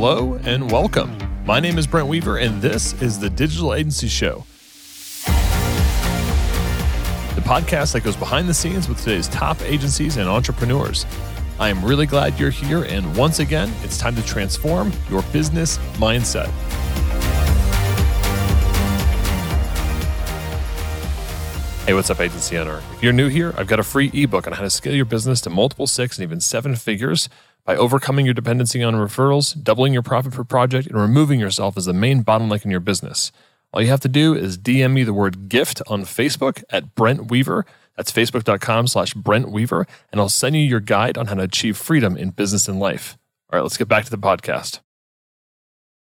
Hello and welcome. My name is Brent Weaver, and this is the Digital Agency Show. The podcast that goes behind the scenes with today's top agencies and entrepreneurs. I am really glad you're here, and once again, it's time to transform your business mindset. Hey, what's up, agency owner? If you're new here, I've got a free ebook on how to scale your business to multiple six and even seven figures by overcoming your dependency on referrals, doubling your profit per project, and removing yourself as the main bottleneck in your business. All you have to do is DM me the word gift on Facebook at Brent Weaver. That's facebook.com slash Brent Weaver, and I'll send you your guide on how to achieve freedom in business and life. All right, let's get back to the podcast.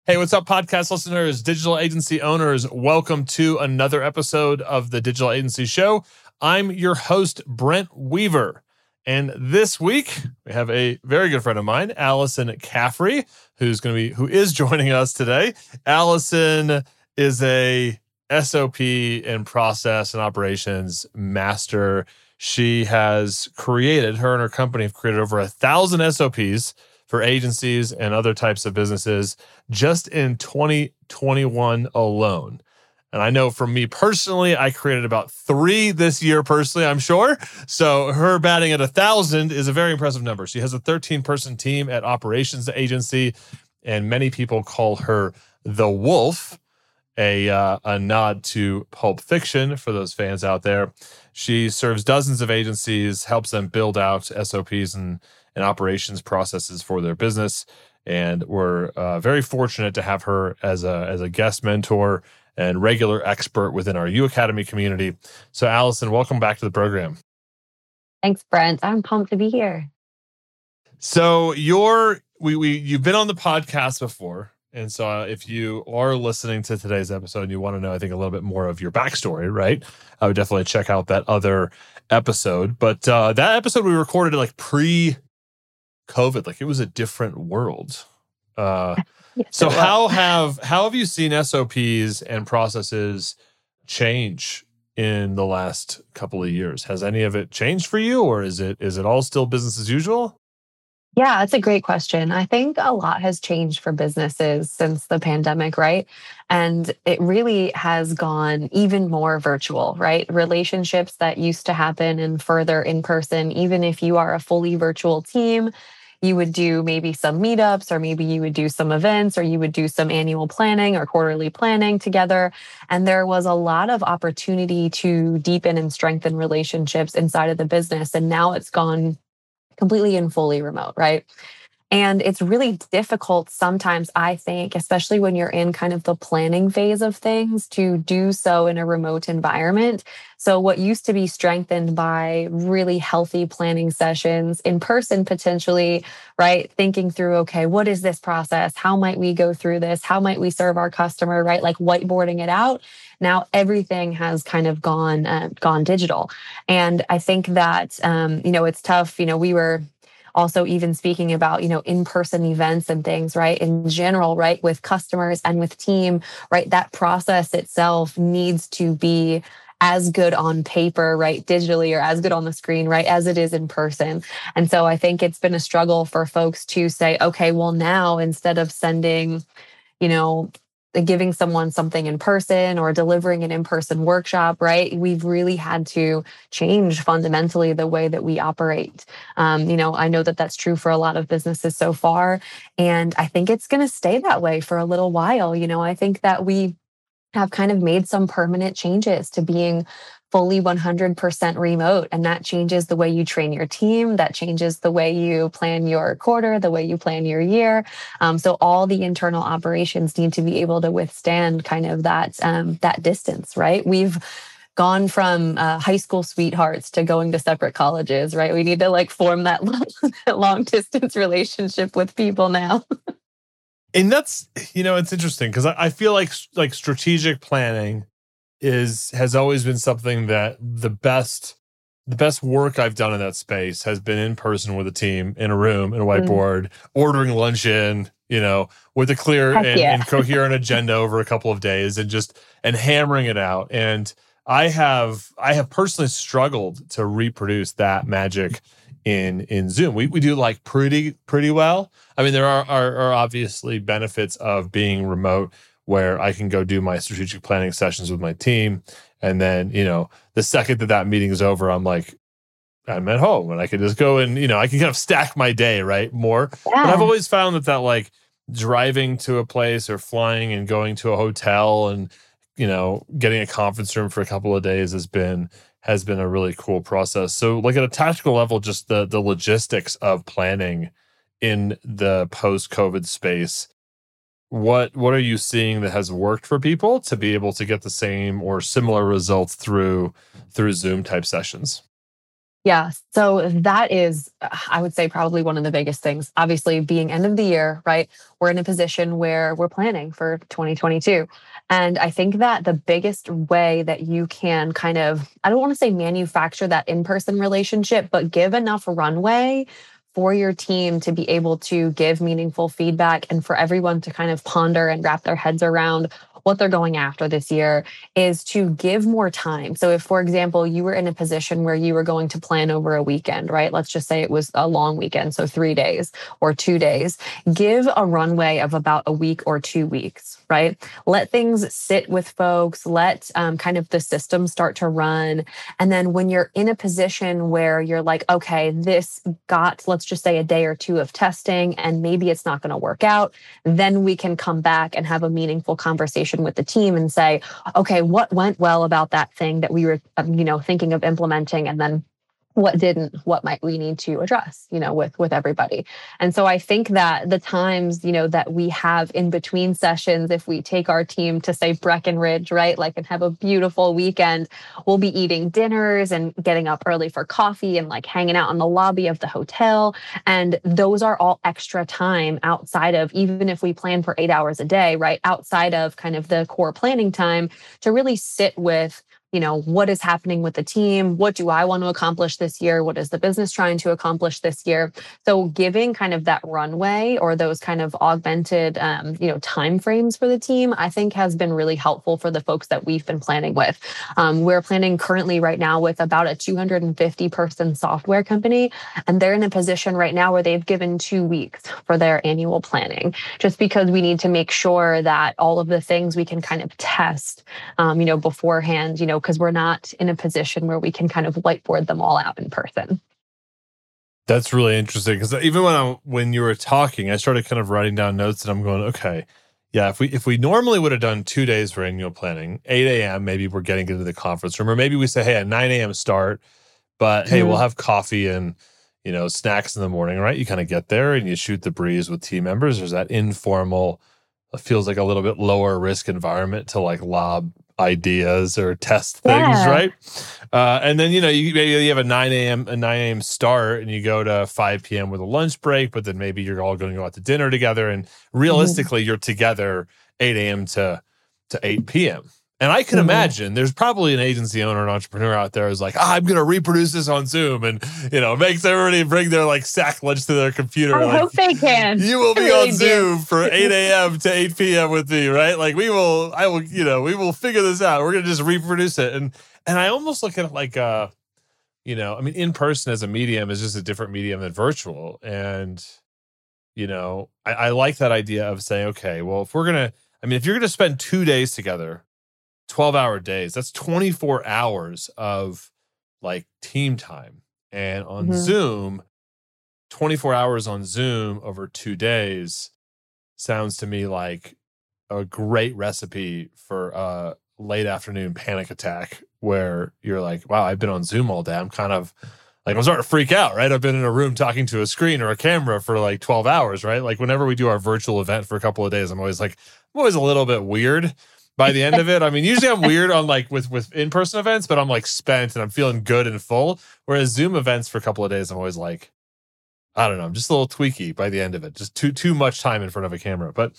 Hey, what's up, podcast listeners, digital agency owners? Welcome to another episode of the Digital Agency Show. I'm your host, Brent Weaver. And this week we have a very good friend of mine, Alyson Caffrey, who's going to be who is joining us today. Alyson is a SOP and process and operations master. She has created her and her company have created over a thousand SOPs for agencies and other types of businesses just in 2021 alone. And I know for me personally, I created about three this year personally, I'm sure. So her batting at a thousand is a very impressive number. She has a 13 person team at operations agency, and many people call her the wolf, a, uh, a nod to Pulp Fiction for those fans out there. She serves dozens of agencies, helps them build out SOPs and, and operations processes for their business. And we're uh, very fortunate to have her as a, as a guest mentor and regular expert within our U Academy community. So, Alyson, welcome back to the program. Thanks, Brent. I'm pumped to be here. So, you're we we you've been on the podcast before, and so uh, if you are listening to today's episode and you want to know, I think a little bit more of your backstory, right? I would definitely check out that other episode. But uh, that episode we recorded like pre COVID, like it was a different world. Uh, Yes, so how have how have you seen SOPs and processes change in the last couple of years? Has any of it changed for you or is it is it all still business as usual? Yeah, that's a great question. I think a lot has changed for businesses since the pandemic, right? And it really has gone even more virtual, right? Relationships that used to happen and further in person, even if you are a fully virtual team, you would do maybe some meetups or maybe you would do some events or you would do some annual planning or quarterly planning together. And there was a lot of opportunity to deepen and strengthen relationships inside of the business. And now it's gone completely and fully remote right and it's really difficult sometimes, I think, especially when you're in kind of the planning phase of things, to do so in a remote environment. So, what used to be strengthened by really healthy planning sessions in person, potentially, right? Thinking through, okay, what is this process? How might we go through this? How might we serve our customer, right? Like whiteboarding it out. Now everything has kind of gone uh, gone digital, and I think that um, you know it's tough. You know, we were also even speaking about you know in-person events and things right in general right with customers and with team right that process itself needs to be as good on paper, right, digitally, or as good on the screen, right, as it is in person. And so I think it's been a struggle for folks to say, okay, well, now instead of sending, you know, giving someone something in person or delivering an in-person workshop right? We've really had to change fundamentally the way that we operate. Um, you know i know that that's true for a lot of businesses so far and i think it's going to stay that way for a little while. You know i think that we have kind of made some permanent changes to being fully 100% remote. And that changes the way you train your team. That changes the way you plan your quarter, the way you plan your year. Um, so all the internal operations need to be able to withstand kind of that, um, that distance, right? We've, gone from uh, high school sweethearts to going to separate colleges, right? We need to like form that long distance relationship with people now. and that's you know it's interesting because I, I, feel like like strategic planning is has always been something that the best the best work I've done in that space has been in person with a team in a room in a mm-hmm. whiteboard, mm. ordering lunch in, you know, with a clear and, yeah. and coherent agenda over a couple of days and just and hammering it out. And I have I have personally struggled to reproduce that magic in in Zoom. We we do like pretty pretty well. I mean, there are are, are obviously benefits of being remote where I can go do my strategic planning sessions with my team, and then you know the second that that meeting is over, I'm like. I'm at home and I can just go and you know I can kind of stack my day right more. Yeah. But I've always found that that like driving to a place or flying and going to a hotel and you know getting a conference room for a couple of days has been has been a really cool process. So like at a tactical level, just the the logistics of planning in the post COVID space. What what are you seeing that has worked for people to be able to get the same or similar results through through Zoom type sessions? Yeah. So that is, uh, I would say, probably one of the biggest things. Obviously, being end of the year, right? We're in a position where we're planning for 2022. And I think that the biggest way that you can kind of, I don't want to say manufacture that in person relationship, but give enough runway for your team to be able to give meaningful feedback and for everyone to kind of ponder and wrap their heads around what they're going after this year is to give more time. So, if, for example, you were in a position where you were going to plan over a weekend, right? Let's just say it was a long weekend, so three days or two days, give a runway of about a week or two weeks, right? Let things sit with folks, let um, kind of the system start to run. And then when you're in a position where you're like, okay, this got, let's just say a day or two of testing, and maybe it's not going to work out, then we can come back and have a meaningful conversation conversation with the team and say, okay, what went well about that thing that we were, um, you know, thinking of implementing, and then what didn't what might we need to address you know with with everybody. And so i think that the times you know that we have in between sessions if we take our team to say breckenridge right like and have a beautiful weekend we'll be eating dinners and getting up early for coffee and like hanging out in the lobby of the hotel. And those are all extra time outside of even if we plan for eight hours a day right outside of kind of the core planning time to really sit with you know what is happening with the team? What do i want to accomplish this year? What is the business trying to accomplish this year? So giving kind of that runway or those kind of augmented um, you know time frames for the team i think has been really helpful for the folks that we've been planning with. Um, we're planning currently right now with about a 250 person software company and they're in a position right now where they've given two weeks for their annual planning just because we need to make sure that all of the things we can kind of test um, you know beforehand you know because we're not in a position where we can kind of whiteboard them all out in person. That's really interesting because even when I when you were talking, I started kind of writing down notes, and I'm going, okay, yeah. If we if we normally would have done two days for annual planning, 8 a.m. Maybe we're getting into the conference room, or maybe we say, hey, at 9 a.m. start, but hey, mm-hmm. we'll have coffee and you know snacks in the morning, right? You kind of get there and you shoot the breeze with team members. There's that informal, feels like a little bit lower risk environment to like lob ideas or test things, yeah. right? Uh, and then you know you maybe you have a nine a.m. a nine a.m. start, and you go to five p.m. with a lunch break, but then maybe you're all going to go out to dinner together, and realistically, mm-hmm. you're together eight a.m. to to eight p.m. And I can mm-hmm. imagine there's probably an agency owner, an entrepreneur out there who's like, oh, I'm going to reproduce this on Zoom and, you know, makes everybody bring their like sack lunch to their computer. I like, hope they can. You will be really on Zoom for 8 a.m. to 8 p.m. with me, right? Like we will, I will, you know, we will figure this out. We're going to just reproduce it. And, and I almost look at it like, uh, you know, I mean, in person as a medium is just a different medium than virtual. And, you know, I, I like that idea of saying, okay, well, if we're going to, I mean, if you're going to spend two days together, 12 hour days. That's 24 hours of like team time. And on mm-hmm. Zoom, 24 hours on Zoom over two days sounds to me like a great recipe for a late afternoon panic attack where you're like, wow, I've been on Zoom all day. I'm kind of like, I'm starting to freak out, right? I've been in a room talking to a screen or a camera for like 12 hours, right? Like, whenever we do our virtual event for a couple of days, I'm always like, I'm always a little bit weird by the end of it. I mean, usually I'm weird on like with with in person events, but I'm like spent and I'm feeling good and full. Whereas Zoom events for a couple of days, I'm always like, I don't know, I'm just a little tweaky by the end of it. Just too too much time in front of a camera. But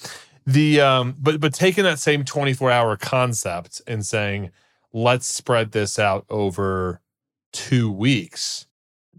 the um, but but taking that same 24 hour concept and saying, let's spread this out over two weeks,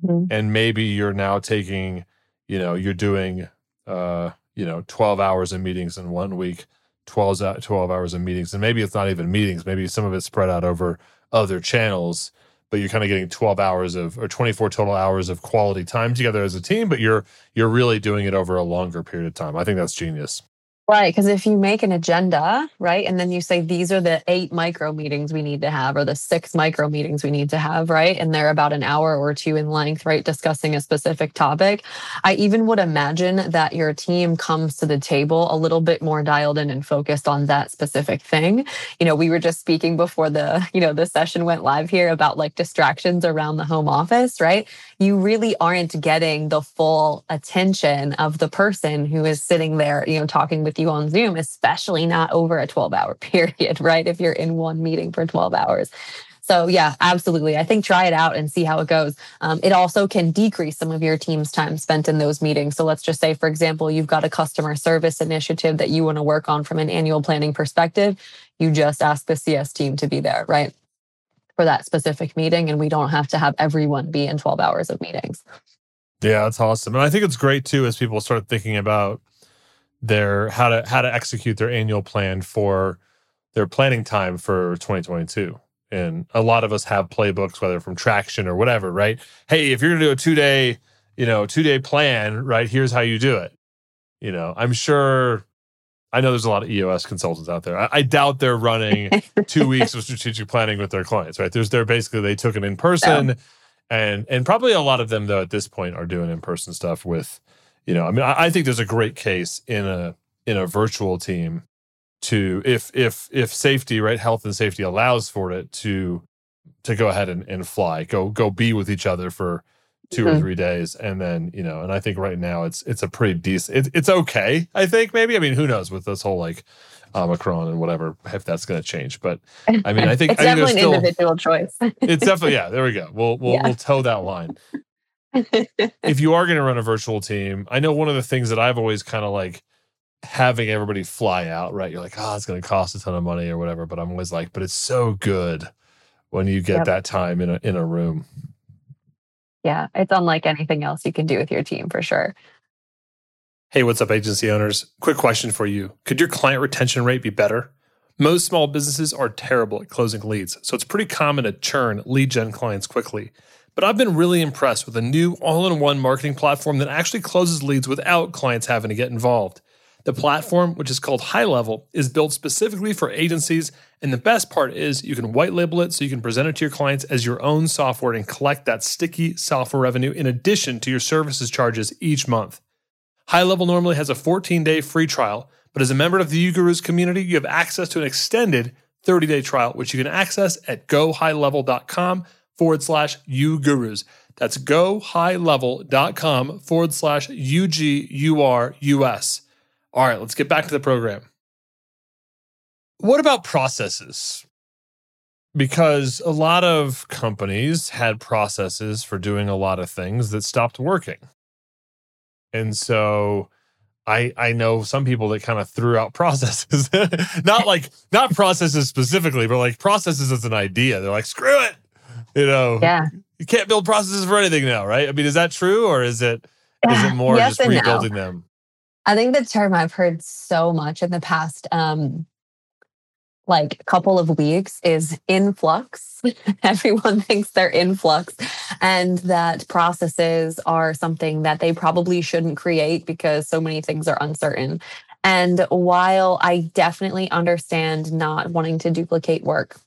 mm-hmm. and maybe you're now taking, you know, you're doing uh, you know, 12 hours of meetings in one week 12, uh, 12 hours of meetings. And maybe it's not even meetings, maybe some of it's spread out over other channels. but you're kind of getting 12 hours of or 24 total hours of quality time together as a team, but you're you're really doing it over a longer period of time. I think that's genius. Right. Because if you make an agenda, right, and then you say these are the eight micro meetings we need to have, or the six micro meetings we need to have, right, and they're about an hour or two in length, right, discussing a specific topic, I even would imagine that your team comes to the table a little bit more dialed in and focused on that specific thing. You know, we were just speaking before the, you know, the session went live here about like distractions around the home office, right? You really aren't getting the full attention of the person who is sitting there, you know, talking with with you on Zoom, especially not over a 12 hour period, right? If you're in one meeting for 12 hours. So, yeah, absolutely. I think try it out and see how it goes. Um, it also can decrease some of your team's time spent in those meetings. So, let's just say, for example, you've got a customer service initiative that you want to work on from an annual planning perspective. You just ask the CS team to be there, right? For that specific meeting. And we don't have to have everyone be in 12 hours of meetings. Yeah, that's awesome. And I think it's great too as people start thinking about their how to how to execute their annual plan for their planning time for 2022 and a lot of us have playbooks whether from traction or whatever right? Hey if you're going to do a two day you know two day plan right here's how you do it. You know i'm sure i know there's a lot of eos consultants out there. I, I doubt they're running two weeks of strategic planning with their clients right? There's they're basically they took it in person yeah. and and probably a lot of them though at this point are doing in person stuff with you know, I mean, I, I think there's a great case in a in a virtual team to if if if safety, right, health and safety allows for it to to go ahead and, and fly, go go be with each other for 2 mm-hmm. or three days, and then you know, and I think right now it's it's a pretty decent. It, it's okay, I think maybe. I mean, who knows with this whole like Omicron and whatever if that's going to change. But I mean, I think it's I think definitely an individual choice. it's definitely yeah. There we go. We'll we'll yeah. we'll toe that line if you are going to run a virtual team, I know one of the things that I've always kind of like having everybody fly out, right? You're like, oh, it's going to cost a ton of money or whatever. But I'm always like, but it's so good when you get yep. that time in a in a room. Yeah, it's unlike anything else you can do with your team for sure. Hey, what's up, agency owners? Quick question for you. Could your client retention rate be better? Most small businesses are terrible at closing leads, so it's pretty common to churn lead gen clients quickly. But I've been really impressed with a new all in one marketing platform that actually closes leads without clients having to get involved. The platform, which is called High Level, is built specifically for agencies. And the best part is you can white label it so you can present it to your clients as your own software and collect that sticky software revenue in addition to your services charges each month. High Level normally has a 14 day free trial, but as a member of the uGurus community, you have access to an extended 30 day trial, which you can access at gohighlevel.com forward slash uGurus. That's gohighlevel.com forward slash U G U R U S. All right, let's get back to the program. What about processes? Because a lot of companies had processes for doing a lot of things that stopped working. And so I I know some people that kind of threw out processes. not like not processes specifically, but like processes as an idea. They're like, screw it. You know, yeah. You can't build processes for anything now, right? I mean, is that true or is it is it more yes just rebuilding no. them? I think the term I've heard so much in the past um like couple of weeks is influx. Everyone thinks they're influx and that processes are something that they probably shouldn't create because so many things are uncertain. And while I definitely understand not wanting to duplicate work,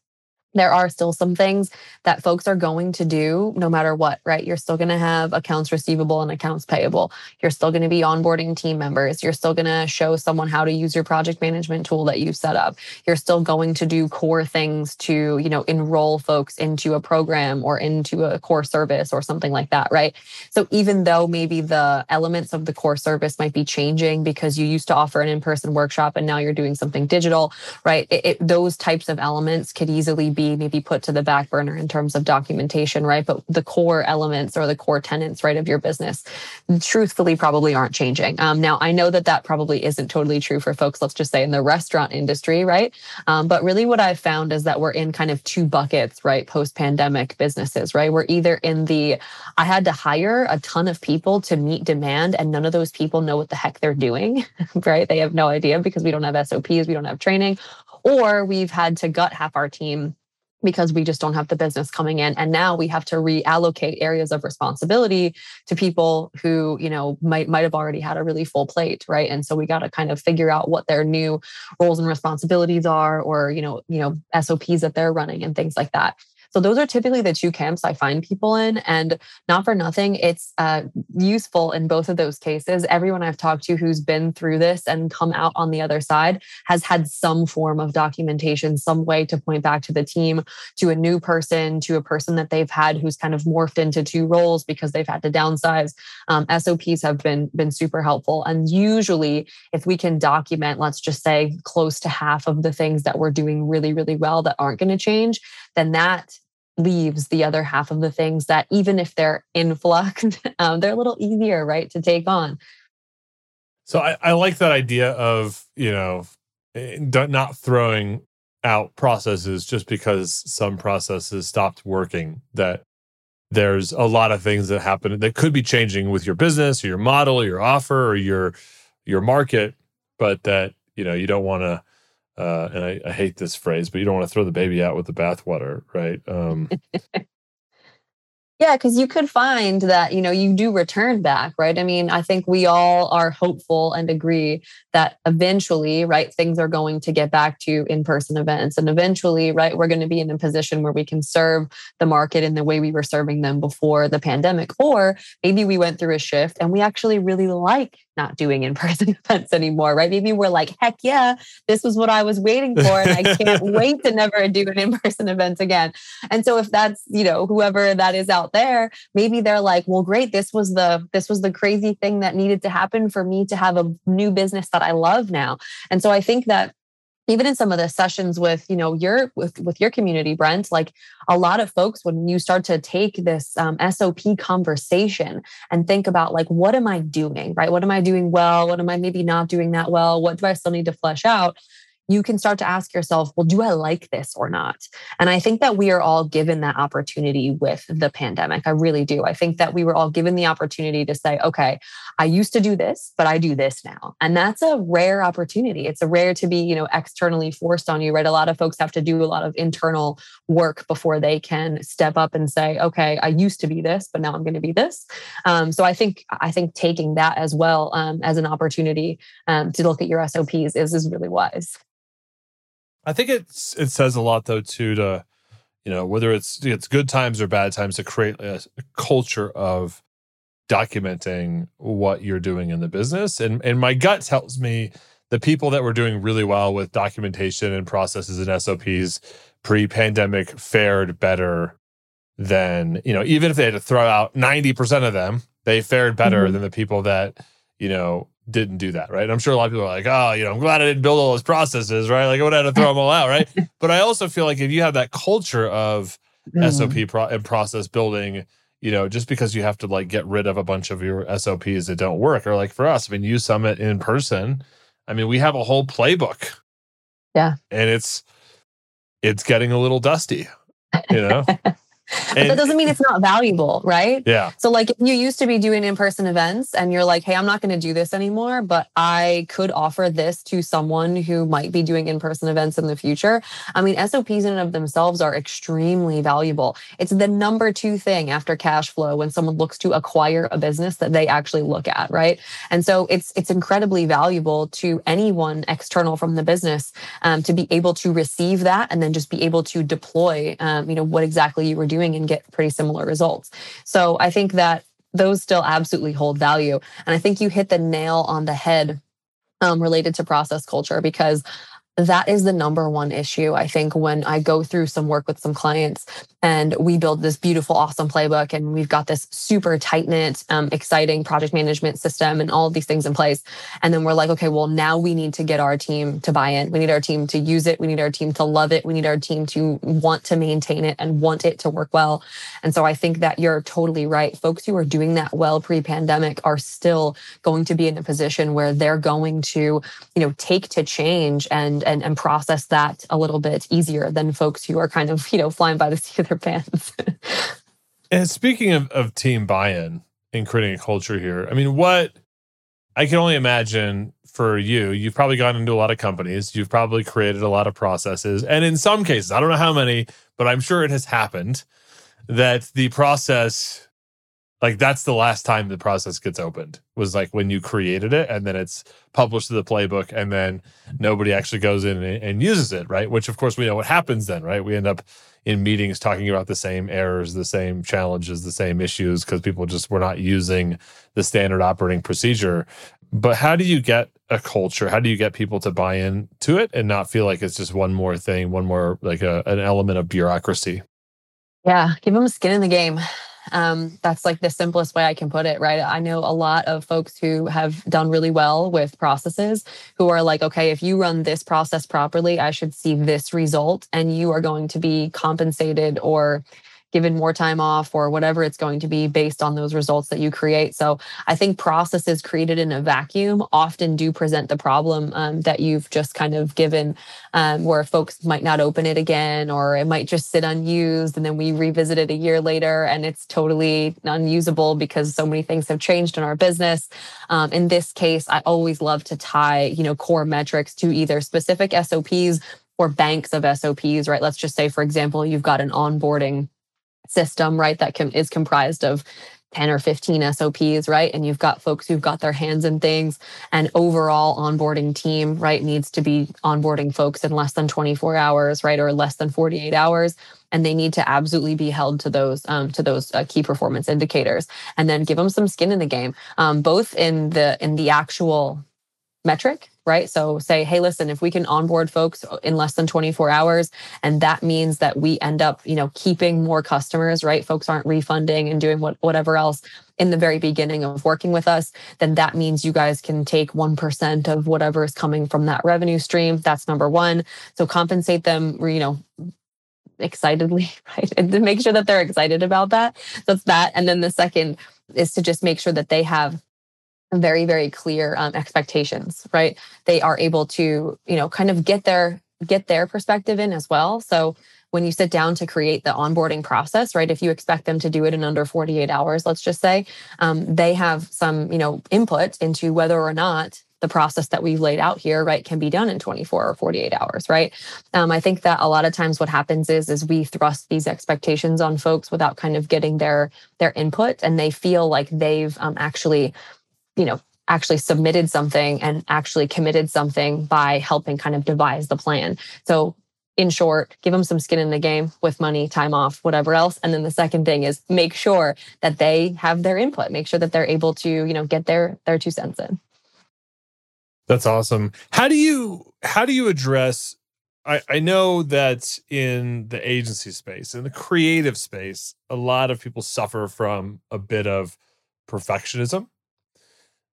there are still some things that folks are going to do no matter what, right? You're still going to have accounts receivable and accounts payable. You're still going to be onboarding team members. You're still going to show someone how to use your project management tool that you set up. You're still going to do core things to, you know, enroll folks into a program or into a core service or something like that, right? So even though maybe the elements of the core service might be changing because you used to offer an in-person workshop and now you're doing something digital, right? It, it, those types of elements could easily be maybe put to the back burner in terms of documentation, right? But the core elements or the core tenants, right, of your business, truthfully, probably aren't changing. Um, now, I know that that probably isn't totally true for folks, let's just say in the restaurant industry, right? Um, but really, what I've found is that we're in kind of two buckets, right? Post pandemic businesses, right? We're either in the I had to hire a ton of people to meet demand, and none of those people know what the heck they're doing, right? They have no idea because we don't have SOPs, we don't have training, or we've had to gut half our team because we just don't have the business coming in. And now we have to reallocate areas of responsibility to people who you know might might have already had a really full plate right? And so we got to kind of figure out what their new roles and responsibilities are or you know you know sops that they're running and things like that so those are typically the two camps I find people in. And not for nothing, it's uh, useful in both of those cases. Everyone I've talked to who's been through this and come out on the other side has had some form of documentation, some way to point back to the team, to a new person, to a person that they've had who's kind of morphed into two roles because they've had to downsize. Um, SOPs have been been super helpful. And usually, if we can document, let's just say close to half of the things that we're doing really, really well that aren't going to change, then that leaves the other half of the things that even if they're in flux um, they're a little easier right to take on. So I, I like that idea of you know eh, not throwing out processes just because some processes stopped working that there's a lot of things that happen that could be changing with your business or your model or your offer or your your market but that you know you don't want to uh, and I, I, hate this phrase, but you don't want to throw the baby out with the bathwater, right? Um, yeah, because you could find that you know you do return back, right? I mean, I think we all are hopeful and agree that eventually, right, things are going to get back to in-person events, and eventually, right, we're going to be in a position where we can serve the market in the way we were serving them before the pandemic, or maybe we went through a shift and we actually really like not doing in person events anymore, right? Maybe we're like, heck yeah, this was what I was waiting for. And I can't wait to never do an in person event again. And so if that's, you know, whoever that is out there, maybe they're like, well, great. This was the, this was the crazy thing that needed to happen for me to have a new business that I love now. And so I think that even in some of the sessions with you know your with with your community brent like a lot of folks when you start to take this um, sop conversation and think about like what am i doing right what am i doing well what am i maybe not doing that well what do i still need to flesh out you can start to ask yourself, well, do I like this or not? And I think that we are all given that opportunity with the pandemic. I really do. I think that we were all given the opportunity to say, okay, I used to do this, but I do this now. And that's a rare opportunity. It's a rare to be, you know, externally forced on you, right? A lot of folks have to do a lot of internal work before they can step up and say, okay, I used to be this, but now I'm going to be this. Um, so I think, I think taking that as well um, as an opportunity um, to look at your SOPs is, is really wise. I think it's it says a lot though too to you know whether it's it's good times or bad times to create a, a culture of documenting what you're doing in the business and and my gut tells me the people that were doing really well with documentation and processes and SOPs pre-pandemic fared better than you know even if they had to throw out 90% of them they fared better mm-hmm. than the people that you know didn't do that, right? I'm sure a lot of people are like, oh, you know, I'm glad I didn't build all those processes, right? Like I would have had to throw them all out, right? but I also feel like if you have that culture of mm-hmm. SOP pro- and process building, you know, just because you have to like get rid of a bunch of your SOPs that don't work, or like for us, I mean, uSummit in person. I mean, we have a whole playbook. Yeah. And it's it's getting a little dusty, you know? but and, that doesn't mean it's not valuable, right? Yeah. So, like, if you used to be doing in person events and you're like, hey, I'm not going to do this anymore, but I could offer this to someone who might be doing in person events in the future. I mean, SOPs in and of themselves are extremely valuable. It's the number two thing after cash flow when someone looks to acquire a business that they actually look at, right? And so, it's it's incredibly valuable to anyone external from the business um, to be able to receive that and then just be able to deploy, um, you know, what exactly you were doing doing and get pretty similar results. So I think that those still absolutely hold value. And I think you hit the nail on the head um, related to process culture because that is the number one issue i think when i go through some work with some clients and we build this beautiful awesome playbook and we've got this super tight knit um, exciting project management system and all of these things in place. And then we're like okay well now we need to get our team to buy in. We need our team to use it. We need our team to love it. We need our team to want to maintain it and want it to work well. And so i think that you're totally right. Folks who are doing that well pre-pandemic are still going to be in a position where they're going to you know take to change and and, and process that a little bit easier than folks who are kind of, you know, flying by the seat of their pants. and speaking of, of team buy-in and creating a culture here, I mean, what I can only imagine for you, you've probably gone into a lot of companies, you've probably created a lot of processes. And in some cases, I don't know how many, but I'm sure it has happened that the process, like that's the last time the process gets opened, was like when you created it and then it's published to the playbook and then nobody actually goes in and, and uses it, right? Which, of course, we know what happens then, right? We end up in meetings talking about the same errors, the same challenges, the same issues because people just were not using the standard operating procedure. But how do you get a culture? How do you get people to buy in to it and not feel like it's just one more thing, one more like a, an element of bureaucracy? Yeah, give them skin in the game. Um, that's like the simplest way I can put it, right? I know a lot of folks who have done really well with processes who are like, okay, if you run this process properly, I should see this result, and you are going to be compensated or given more time off or whatever it's going to be based on those results that you create. So I think processes created in a vacuum often do present the problem um, that you've just kind of given, um, where folks might not open it again or it might just sit unused. And then we revisit it a year later and it's totally unusable because so many things have changed in our business. Um, in this case, I always love to tie, you know, core metrics to either specific SOPs or banks of SOPs, right? Let's just say, for example, you've got an onboarding system, right, that can, is comprised of 10 or 15 SOPs, right? And you've got folks who've got their hands in things and overall onboarding team, right, needs to be onboarding folks in less than 24 hours, right, or less than 48 hours. And they need to absolutely be held to those um, to those uh, key performance indicators, and then give them some skin in the game, um, both in the in the actual metric right? So say, hey, listen, if we can onboard folks in less than 24 hours, and that means that we end up, you know, keeping more customers, right? Folks aren't refunding and doing what, whatever else in the very beginning of working with us, then that means you guys can take 1% of whatever is coming from that revenue stream. That's number one. So compensate them, you know, excitedly, right? And to make sure that they're excited about that. That's that. And then the second is to just make sure that they have very very clear um, expectations right? They are able to you know kind of get their get their perspective in as well. So when you sit down to create the onboarding process right if you expect them to do it in under 48 hours let's just say um, they have some you know input into whether or not the process that we've laid out here right can be done in 24 or 48 hours right? Um, i think that a lot of times what happens is is we thrust these expectations on folks without kind of getting their their input and they feel like they've um, actually you know, actually submitted something and actually committed something by helping kind of devise the plan. So in short, give them some skin in the game with money, time off, whatever else. And then the second thing is make sure that they have their input, make sure that they're able to, you know, get their their two cents in. That's awesome. How do you how do you address I, I know that in the agency space, in the creative space, a lot of people suffer from a bit of perfectionism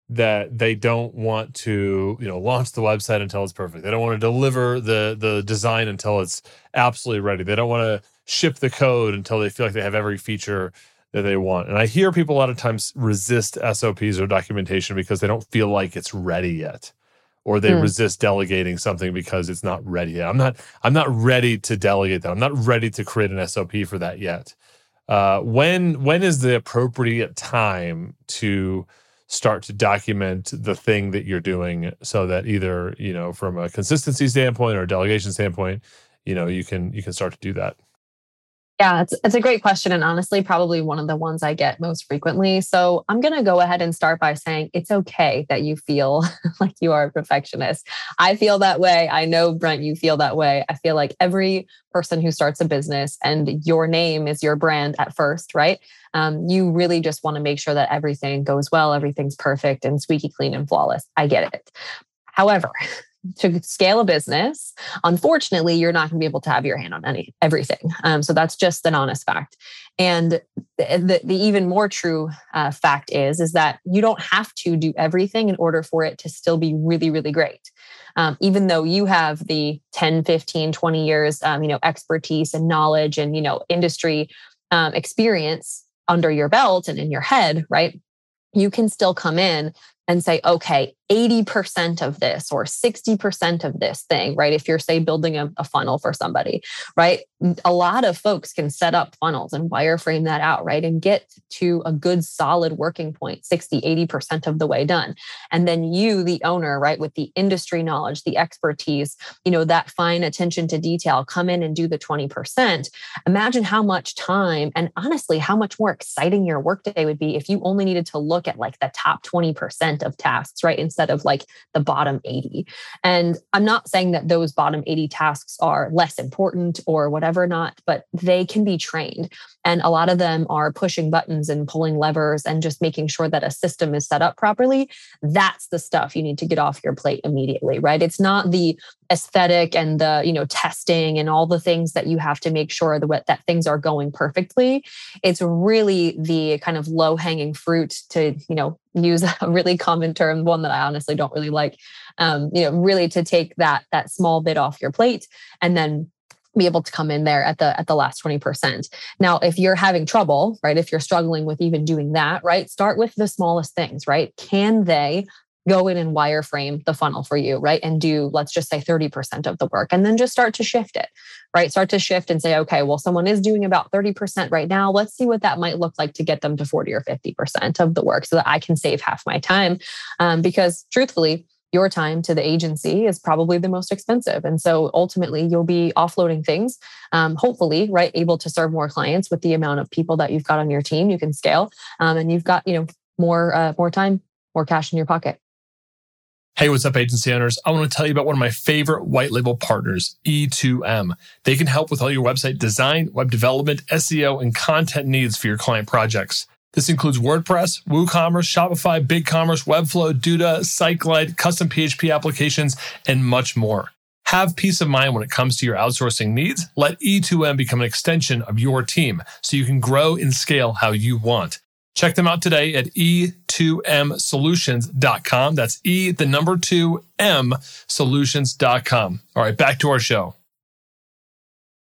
that they don't want to you know launch the website until it's perfect. They don't want to deliver the the design until it's absolutely ready. They don't want to ship the code until they feel like they have every feature that they want. And i hear people a lot of times resist sops or documentation because they don't feel like it's ready yet or they mm. resist delegating something because it's not ready yet. I'm not i'm not ready to delegate that. I'm not ready to create an sop for that yet. Uh, when when is the appropriate time to start to document the thing that you're doing so that either you know from a consistency standpoint or a delegation standpoint you know you can you can start to do that yeah, it's, it's a great question. And honestly, probably one of the ones I get most frequently. So I'm going to go ahead and start by saying it's okay that you feel like you are a perfectionist. I feel that way. I know, Brent, you feel that way. I feel like every person who starts a business and your name is your brand at first, right? Um, you really just want to make sure that everything goes well, everything's perfect and squeaky clean and flawless. I get it. However, to scale a business, unfortunately, you're not going to be able to have your hand on any everything. Um, so that's just an honest fact. And the, the, even more true uh, fact is is that you don't have to do everything in order for it to still be really, really great. Um, even though you have the 10, 15, 20 years, um, you know, expertise and knowledge and, you know, industry um, experience under your belt and in your head, right? You can still come in and say, okay, 80% of this or 60% of this thing, right? If you're, say, building a, a, funnel for somebody, right? A lot of folks can set up funnels and wireframe that out, right? And get to a good solid working point, 60, 80% of the way done. And then you, the owner, right, with the industry knowledge, the expertise, you know, that fine attention to detail, come in and do the 20%. Imagine how much time and honestly, how much more exciting your workday would be if you only needed to look at like the top 20% of tasks, right? Instead of like the bottom 80. And I'm not saying that those bottom 80 tasks are less important or whatever not, but they can be trained. And a lot of them are pushing buttons and pulling levers and just making sure that a system is set up properly. That's the stuff you need to get off your plate immediately, right? It's not the aesthetic and the you know testing and all the things that you have to make sure that that things are going perfectly it's really the kind of low hanging fruit to you know use a really common term one that i honestly don't really like um, you know really to take that that small bit off your plate and then be able to come in there at the at the last 20%. Now, if you're having trouble, right? If you're struggling with even doing that, right? Start with the smallest things, right? Can they go in and wireframe the funnel for you, right? And do, let's just say 30% of the work and then just start to shift it, right? Start to shift and say, okay, well, someone is doing about 30% right now. Let's see what that might look like to get them to 40 or 50% of the work so that I can save half my time. Um, because truthfully, your time to the agency is probably the most expensive. And so ultimately, you'll be offloading things, um, hopefully, right? Able to serve more clients with the amount of people that you've got on your team. You can scale um, and you've got, you know, more, uh, more time, more cash in your pocket. Hey, what's up, agency owners? I want to tell you about one of my favorite white label partners, E2M. They can help with all your website design, web development, SEO, and content needs for your client projects. This includes WordPress, WooCommerce, Shopify, BigCommerce, Webflow, Duda, SiteGlide, custom PHP applications, and much more. Have peace of mind when it comes to your outsourcing needs. Let E2M become an extension of your team so you can grow and scale how you want. Check them out today at e2msolutions.com. That's E, the number two M solutions.com. All right, back to our show.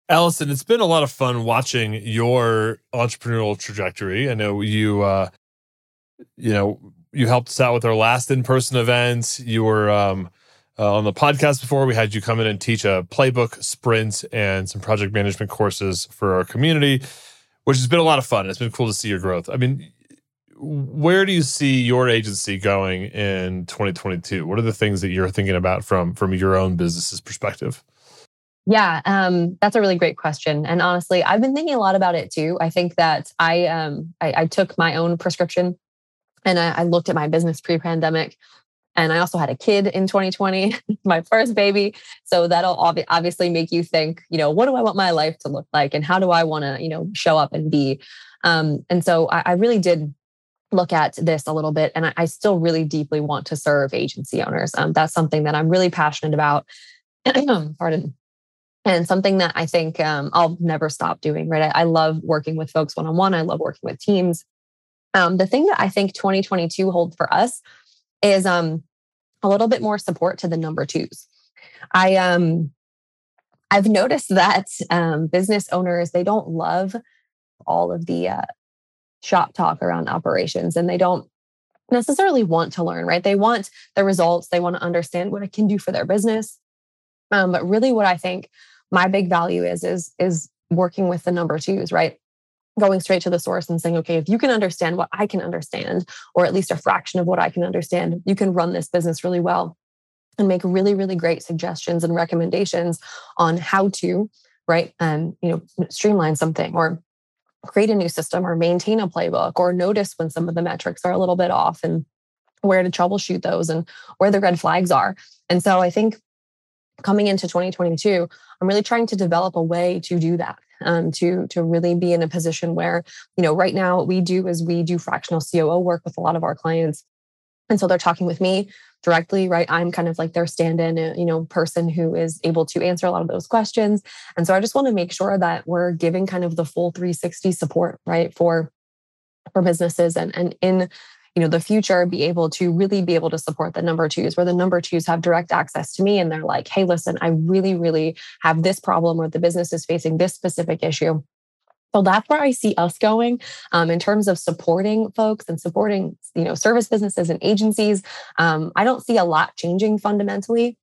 Alyson, it's been a lot of fun watching your entrepreneurial trajectory. I know you, uh, you know, you helped us out with our last in-person event. You were um, uh, on the podcast before. We had you come in and teach a playbook, sprint, and some project management courses for our community, which has been a lot of fun. It's been cool to see your growth. I mean, where do you see your agency going in 2022? What are the things that you're thinking about from from your own business's perspective? Yeah, um, that's a really great question. And honestly, I've been thinking a lot about it too. I think that I um, I, I took my own prescription and I, I looked at my business pre-pandemic. And I also had a kid in 2020, my first baby. So that'll ob- obviously make you think, you know, what do I want my life to look like, and how do I want to, you know, show up and be. Um, and so I, I really did look at this a little bit. And I, I still really deeply want to serve agency owners. Um, that's something that I'm really passionate about. Pardon. And something that I think um, I'll never stop doing, right? I, I love working with folks one on one. I love working with teams. Um, the thing that I think 2022 holds for us is um, a little bit more support to the number twos. I um, I've noticed that um, business owners they don't love all of the uh, shop talk around operations and they don't necessarily want to learn, right? They want the results, they want to understand what it can do for their business. Um, but really, what I think my big value is is is working with the number twos, right? Going straight to the source and saying, okay, if you can understand what I can understand, or at least a fraction of what I can understand, you can run this business really well and make really, really great suggestions and recommendations on how to, right? And you know, streamline something or create a new system or maintain a playbook or notice when some of the metrics are a little bit off and where to troubleshoot those and where the red flags are. And so I think coming into 2022, I'm really trying to develop a way to do that. Um, to to really be in a position where you know right now what we do is we do fractional COO work with a lot of our clients, and so they're talking with me directly right? I'm kind of like their stand-in uh, you know person who is able to answer a lot of those questions. And so i just want to make sure that we're giving kind of the full 360 support right for for businesses and and in you know the future be able to really be able to support the number twos where the number twos have direct access to me and they're like hey listen i really really have this problem or the business is facing this specific issue So that's where I see us going um, in terms of supporting folks and supporting, you know, service businesses and agencies. Um, I don't see a lot changing fundamentally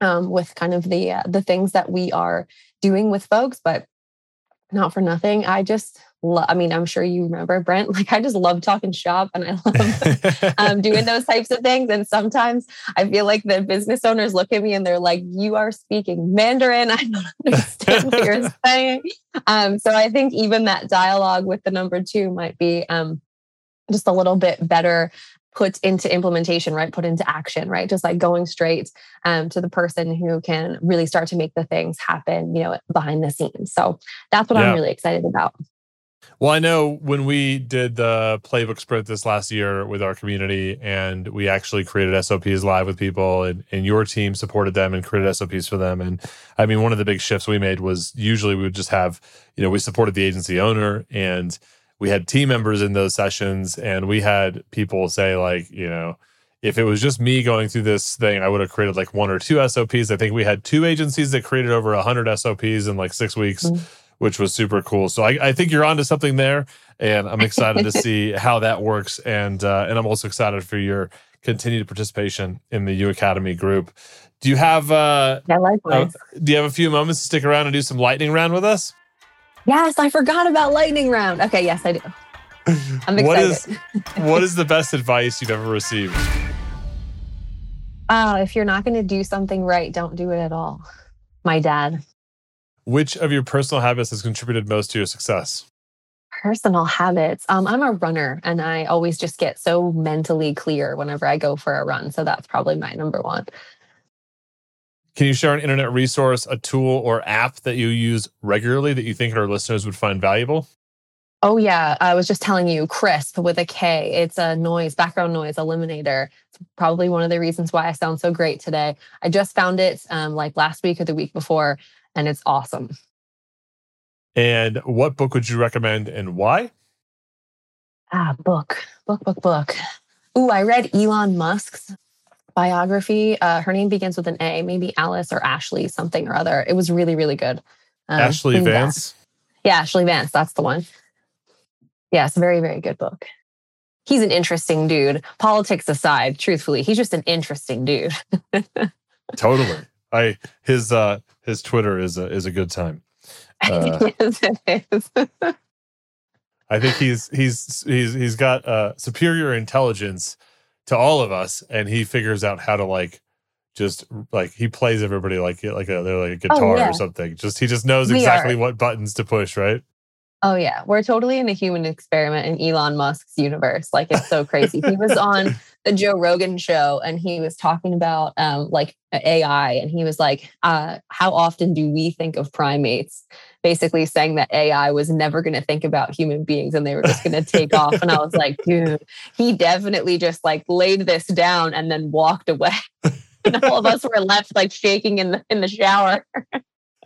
um, with kind of the uh, the things that we are doing with folks, but not for nothing. I just love, I mean, I'm sure you remember Brent, like I just love talking shop and I love um, doing those types of things. And sometimes I feel like the business owners look at me and they're like, you are speaking Mandarin. I don't understand what you're saying. Um, so I think even that dialogue with the number two might be um, just a little bit better put into implementation, right? Put into action, right? Just like going straight um, to the person who can really start to make the things happen, you know, behind the scenes. So that's what yeah. I'm really excited about. Well, I know when we did the playbook sprint this last year with our community, and we actually created SOPs live with people, and, and your team supported them and created SOPs for them. And I mean, one of the big shifts we made was usually we would just have, you know, we supported the agency owner and we had team members in those sessions and we had people say like you know if it was just me going through this thing i would have created like one or two sops i think we had two agencies that created over 100 sops in like six weeks mm-hmm. Which was super cool so I, I, think you're onto something there and i'm excited to see how that works and uh, and i'm also excited for your continued participation in the u academy group do you have uh, yeah, likewise. Uh, do you have a few moments to stick around and do some lightning round with us Yes, I forgot about lightning round. Okay, yes, I do. I'm excited. what is what is the best advice you've ever received? Uh, if you're not going to do something right, don't do it at all. My dad. Which of your personal habits has contributed most to your success? Personal habits. Um, I'm a runner and I always just get so mentally clear whenever I go for a run. So that's probably my number one. Can you share an internet resource, a tool, or app that you use regularly that you think our listeners would find valuable? Oh, yeah. I was just telling you, Krisp with a K. It's a noise, background noise eliminator. It's probably one of the reasons why I sound so great today. I just found it um, like last week or the week before, and it's awesome. And what book would you recommend and why? Ah, book, book, book, book. Ooh, I read Elon Musk's biography. Uh, her name begins with an A, maybe Alice or Ashley, something or other. It was really, really good. Um, Ashlee Vance? Yeah, Ashlee Vance. That's the one. Yeah, it's a very, very good book. He's an interesting dude. Politics aside, truthfully, he's just an interesting dude. totally. I his uh his Twitter is a is a good time. Uh, yes, it is. I think he's he's he's he's got uh superior intelligence to all of us, and he figures out how to like just like he plays everybody like like a they're like a oh, guitar oh, yeah. or something. Just he just knows we exactly are. what buttons to push, right? Oh yeah, we're totally in a human experiment in Elon Musk's universe. Like it's so crazy. he was on the Joe Rogan show and he was talking about um, like AI, and he was like, uh, "How often do we think of primates?" Basically saying that AI was never going to think about human beings and they were just going to take off. And I was like, dude, he definitely just like laid this down and then walked away. and all of us were left like shaking in the in the shower.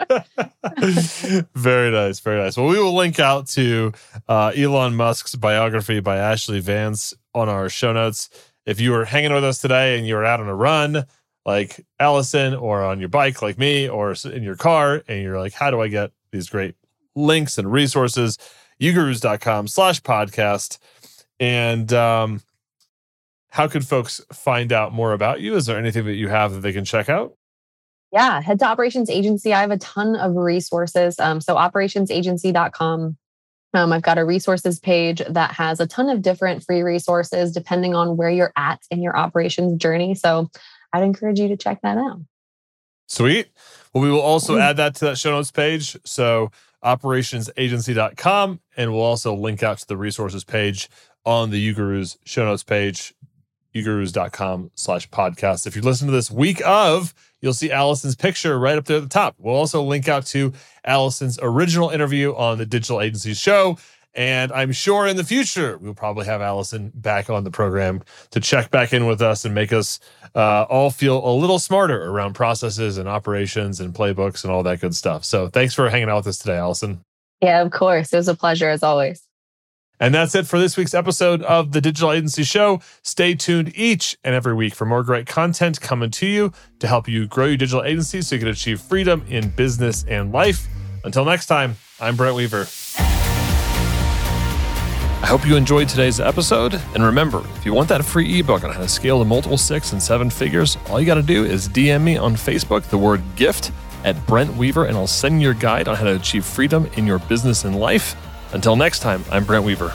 very nice, very nice. Well, we will link out to uh, Elon Musk's biography by Ashlee Vance on our show notes. If you were hanging with us today and you were out on a run, like Alyson, or on your bike, like me, or in your car, and you're like, how do I get these great links and resources? ugurus.com slash podcast. And um, how could folks find out more about you? Is there anything that you have that they can check out? Yeah, head to Operations Agency. I have a ton of resources. Um, so operationsagency.com. Um, I've got a resources page that has a ton of different free resources depending on where you're at in your operations journey. So I'd encourage you to check that out. Sweet. Well, we will also mm-hmm. add that to that show notes page. So operationsagency.com. And we'll also link out to the resources page on the uGurus show notes page, ugurus.com slash podcast. If you listen to this week of you'll see Alyson's picture right up there at the top. We'll also link out to Alyson's original interview on the Digital Agency Show. And I'm sure in the future, we'll probably have Alyson back on the program to check back in with us and make us uh, all feel a little smarter around processes and operations and playbooks and all that good stuff. So thanks for hanging out with us today, Alyson. Yeah, of course. It was a pleasure as always. And that's it for this week's episode of the Digital Agency Show. Stay tuned each and every week for more great content coming to you to help you grow your digital agency so you can achieve freedom in business and life. Until next time, I'm Brent Weaver. I hope you enjoyed today's episode. And remember, if you want that free ebook on how to scale to multiple six and seven figures, all you got to do is DM me on Facebook the word gift at Brent Weaver, and I'll send you your guide on how to achieve freedom in your business and life. Until next time, I'm Brent Weaver.